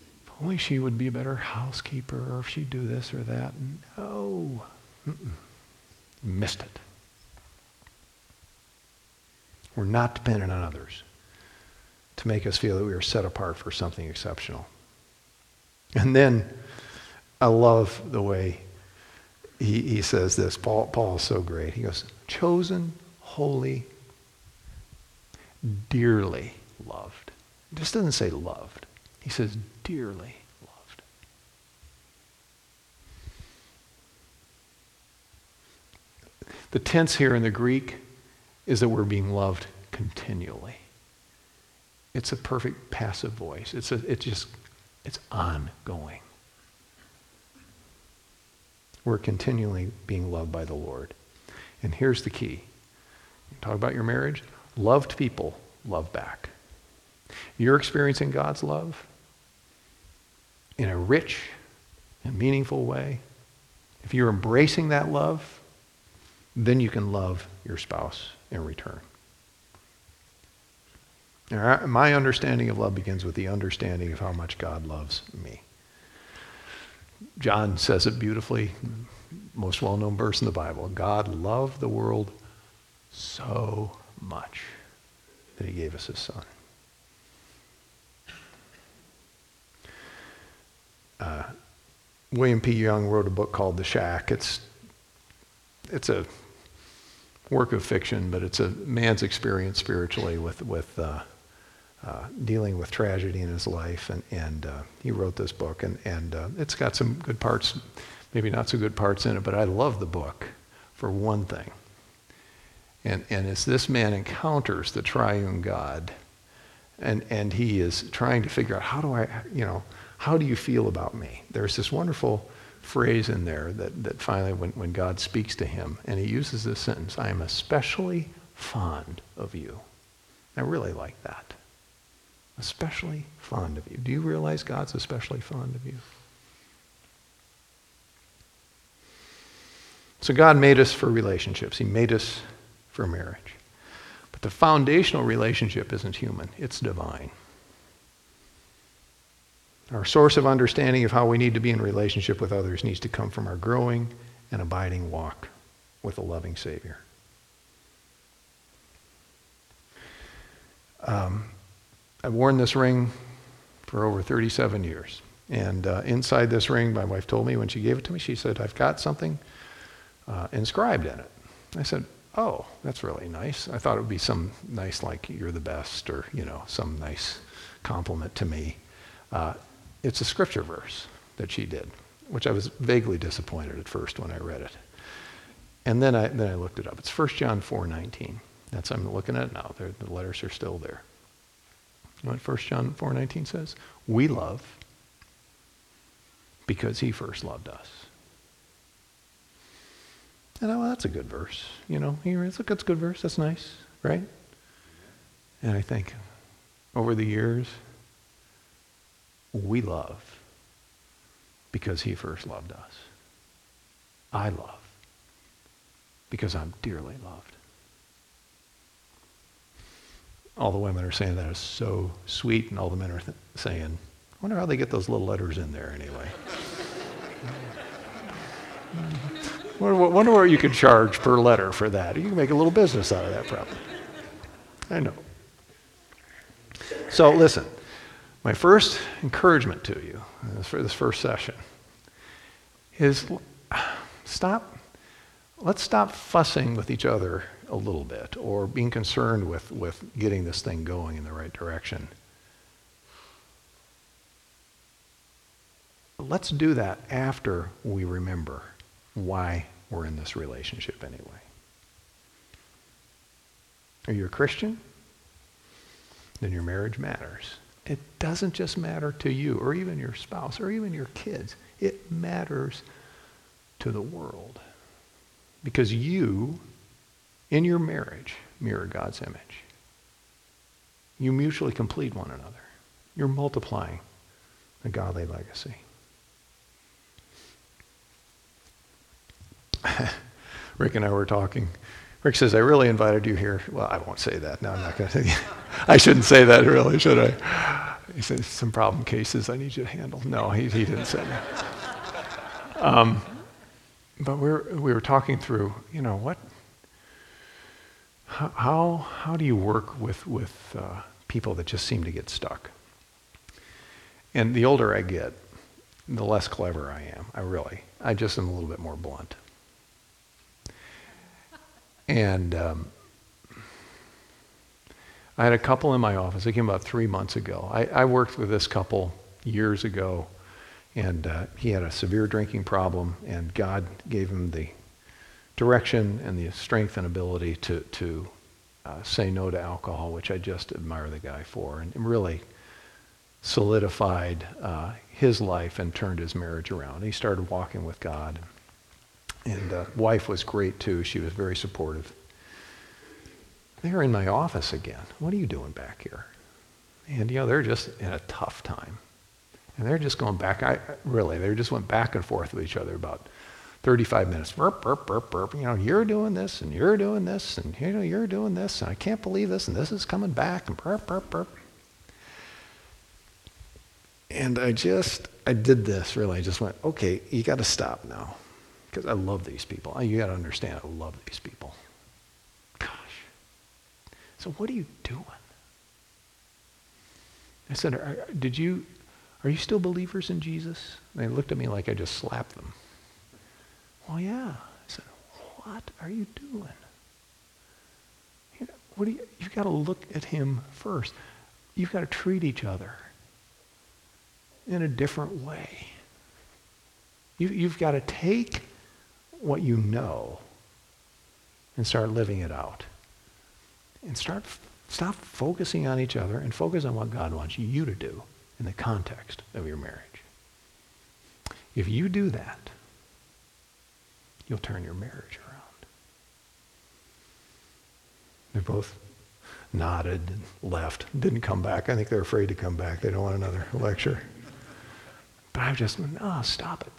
if only she would be a better housekeeper, or if she'd do this or that. No. Mm-mm. Missed it. We're not dependent on others to make us feel that we are set apart for something exceptional. And then I love the way he, he says this. Paul, Paul is so great. He goes, chosen, holy, dearly loved. It just doesn't say loved. He says, dearly loved. The tense here in the Greek is that we're being loved continually. It's a perfect passive voice. It's, a, it's just, it's ongoing. We're continually being loved by the Lord. And here's the key. Talk about your marriage. Loved people love back. You're experiencing God's love in a rich and meaningful way. If you're embracing that love, then you can love your spouse in return. Now, my understanding of love begins with the understanding of how much God loves me. John says it beautifully, most well known verse in the Bible. God loved the world so much that he gave us his son. Uh, William P. Young wrote a book called The Shack. It's, it's a work of fiction, but it's a man's experience spiritually with, with uh, uh, dealing with tragedy in his life. And, and uh, he wrote this book, and, and uh, it's got some good parts, maybe not so good parts in it, but I love the book for one thing. And, and as this man encounters the triune God, and, and he is trying to figure out how do I, you know, how do you feel about me? There's this wonderful phrase in there that, that finally, when, when God speaks to him, and he uses this sentence I am especially fond of you. I really like that. Especially fond of you. Do you realize God's especially fond of you? So God made us for relationships. He made us for marriage. But the foundational relationship isn't human, it's divine. Our source of understanding of how we need to be in relationship with others needs to come from our growing and abiding walk with a loving Savior. Um, I've worn this ring for over 37 years. And uh, inside this ring, my wife told me when she gave it to me, she said, I've got something uh, inscribed in it. I said, Oh, that's really nice. I thought it would be some nice, like, you're the best, or, you know, some nice compliment to me. Uh, it's a scripture verse that she did, which I was vaguely disappointed at first when I read it. And then I, then I looked it up. It's 1 John 4.19. That's I'm looking at it now. They're, the letters are still there. You know what 1 John 4.19 says? We love because he first loved us. And I, well, that's a good verse. You know, here, it's a, a good verse. That's nice, right? And I think over the years, we love because he first loved us. I love because I'm dearly loved. All the women are saying that is so sweet, and all the men are th- saying, I wonder how they get those little letters in there anyway. wonder, wonder what you could charge per letter for that. You can make a little business out of that, probably. I know. So, listen, my first encouragement to you for this first session is stop, let's stop fussing with each other a little bit or being concerned with, with getting this thing going in the right direction. Let's do that after we remember why we're in this relationship anyway. Are you a Christian? Then your marriage matters. It doesn't just matter to you or even your spouse or even your kids. It matters to the world. Because you, in your marriage, mirror God's image. You mutually complete one another. You're multiplying a godly legacy. Rick and I were talking. Rick says, I really invited you here. Well, I won't say that. No, I'm not going to say I shouldn't say that, really, should I? He said, some problem cases I need you to handle. No, he, he didn't say that. Um, but we were, we were talking through, you know, what, how, how do you work with, with uh, people that just seem to get stuck? And the older I get, the less clever I am. I really, I just am a little bit more blunt. And um, I had a couple in my office. They came about three months ago. I, I worked with this couple years ago, and uh, he had a severe drinking problem, and God gave him the direction and the strength and ability to, to uh, say no to alcohol, which I just admire the guy for, and really solidified uh, his life and turned his marriage around. He started walking with God. And uh, wife was great too. She was very supportive. They're in my office again. What are you doing back here? And, you know, they're just in a tough time. And they're just going back. I Really, they just went back and forth with each other about 35 minutes. Burp, burp, burp, burp. You know, you're doing this, and you're doing this, and, you know, you're doing this, and I can't believe this, and this is coming back, and burp, burp, burp. And I just, I did this, really. I just went, okay, you got to stop now. Because I love these people. You got to understand, I love these people. Gosh. So what are you doing? I said, did you, are you still believers in Jesus? And they looked at me like I just slapped them. Well, yeah. I said, what are you doing? What do you, you've got to look at him first. You've got to treat each other in a different way. You, you've got to take what you know and start living it out. And start stop focusing on each other and focus on what God wants you to do in the context of your marriage. If you do that, you'll turn your marriage around. They both nodded and left, didn't come back. I think they're afraid to come back. They don't want another lecture. But I've just oh, stop it.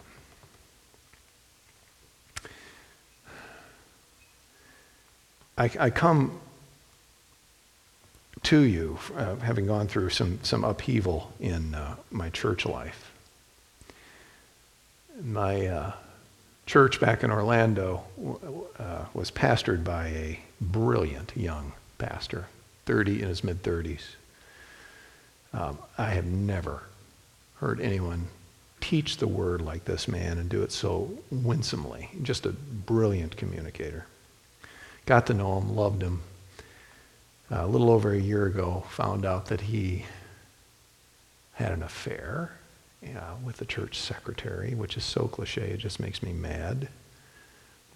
I, I come to you uh, having gone through some, some upheaval in uh, my church life. My uh, church back in Orlando uh, was pastored by a brilliant young pastor, 30 in his mid 30s. Um, I have never heard anyone teach the word like this man and do it so winsomely. Just a brilliant communicator. Got to know him, loved him. Uh, a little over a year ago, found out that he had an affair uh, with the church secretary, which is so cliche, it just makes me mad.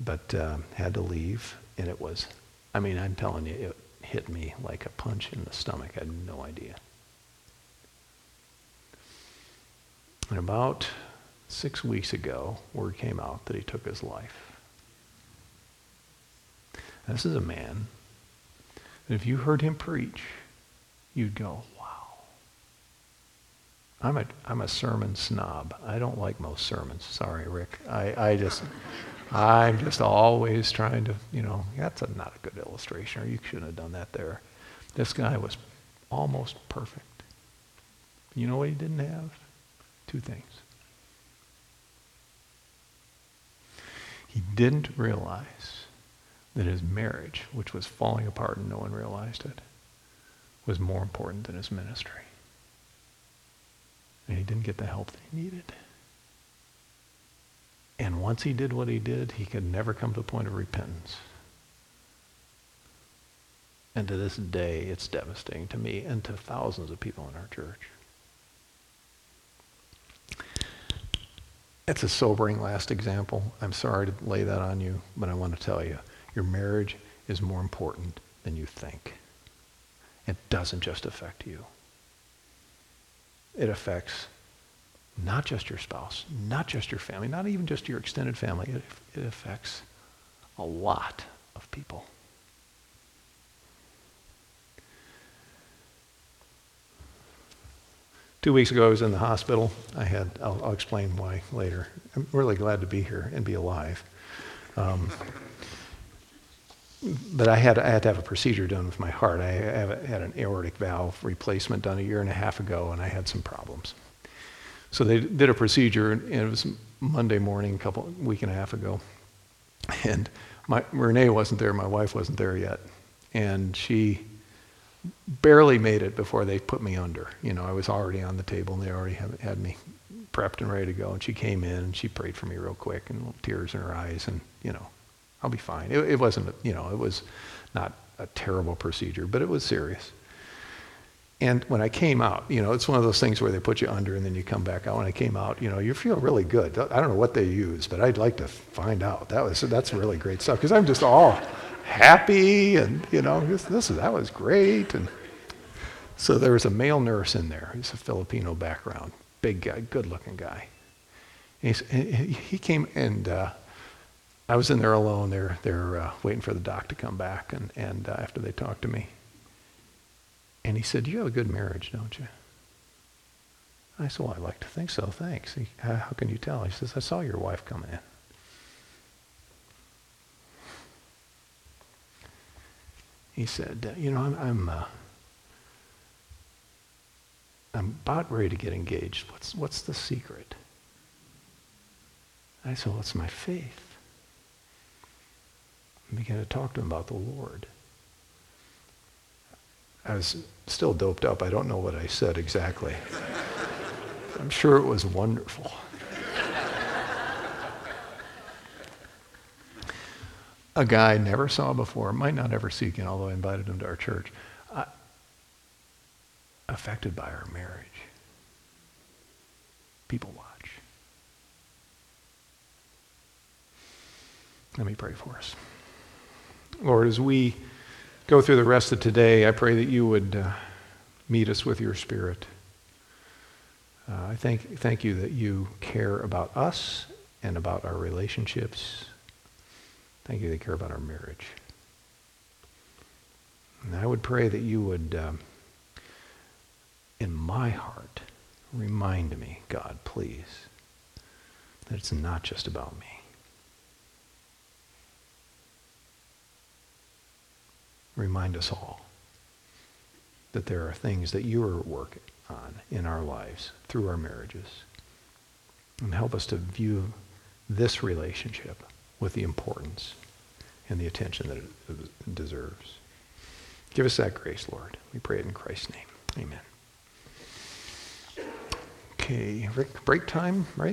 But uh, had to leave, and it was, I mean, I'm telling you, it hit me like a punch in the stomach. I had no idea. And about six weeks ago, word came out that he took his life. This is a man that if you heard him preach, you'd go, wow. I'm a, I'm a sermon snob. I don't like most sermons. Sorry, Rick. I, I just, I'm just always trying to, you know, that's a, not a good illustration, or you shouldn't have done that there. This guy was almost perfect. You know what he didn't have? Two things. He didn't realize that his marriage, which was falling apart and no one realized it, was more important than his ministry. And he didn't get the help that he needed. And once he did what he did, he could never come to the point of repentance. And to this day, it's devastating to me and to thousands of people in our church. It's a sobering last example. I'm sorry to lay that on you, but I want to tell you your marriage is more important than you think. It doesn't just affect you, it affects not just your spouse, not just your family, not even just your extended family. It, it affects a lot of people. Two weeks ago, I was in the hospital. I had, I'll, I'll explain why later. I'm really glad to be here and be alive. Um, but I had, I had to have a procedure done with my heart. I had an aortic valve replacement done a year and a half ago, and I had some problems. So they did a procedure, and it was Monday morning, a couple week and a half ago, and my Renee wasn't there. My wife wasn't there yet, and she barely made it before they put me under. You know, I was already on the table, and they already had, had me prepped and ready to go. And she came in, and she prayed for me real quick, and tears in her eyes, and you know, I'll be fine. It, it wasn't, you know, it was not a terrible procedure, but it was serious. And when I came out, you know, it's one of those things where they put you under and then you come back out. When I came out, you know, you feel really good. I don't know what they use, but I'd like to find out. That was that's really great stuff because I'm just all happy and you know this, this that was great. And so there was a male nurse in there. He's a Filipino background, big guy, good-looking guy. And he came and uh, I was in there alone. They're they're uh, waiting for the doc to come back, and and uh, after they talked to me, and he said, You have a good marriage, don't you? I said, Well, I like to think so. Thanks. He, how, how can you tell? He says, I saw your wife coming in. He said, You know, I'm, I'm, uh, I'm about ready to get engaged. What's, what's the secret? I said, Well, it's my faith. I began to talk to him about the Lord. I was still doped up. I don't know what I said exactly. I'm sure it was wonderful. A guy I never saw before, might not ever see again, although I invited him to our church, affected by our marriage. People watch. Let me pray for us. Lord, as we go through the rest of today, I pray that you would uh, meet us with your spirit. Uh, I thank, thank you that you care about us and about our relationships. Thank you that you care about our marriage. And I would pray that you would, um, in my heart, remind me, God, please, that it's not just about me. Remind us all that there are things that you are working on in our lives through our marriages. And help us to view this relationship with the importance and the attention that it deserves. Give us that grace, Lord. We pray it in Christ's name. Amen. Okay, break time, right?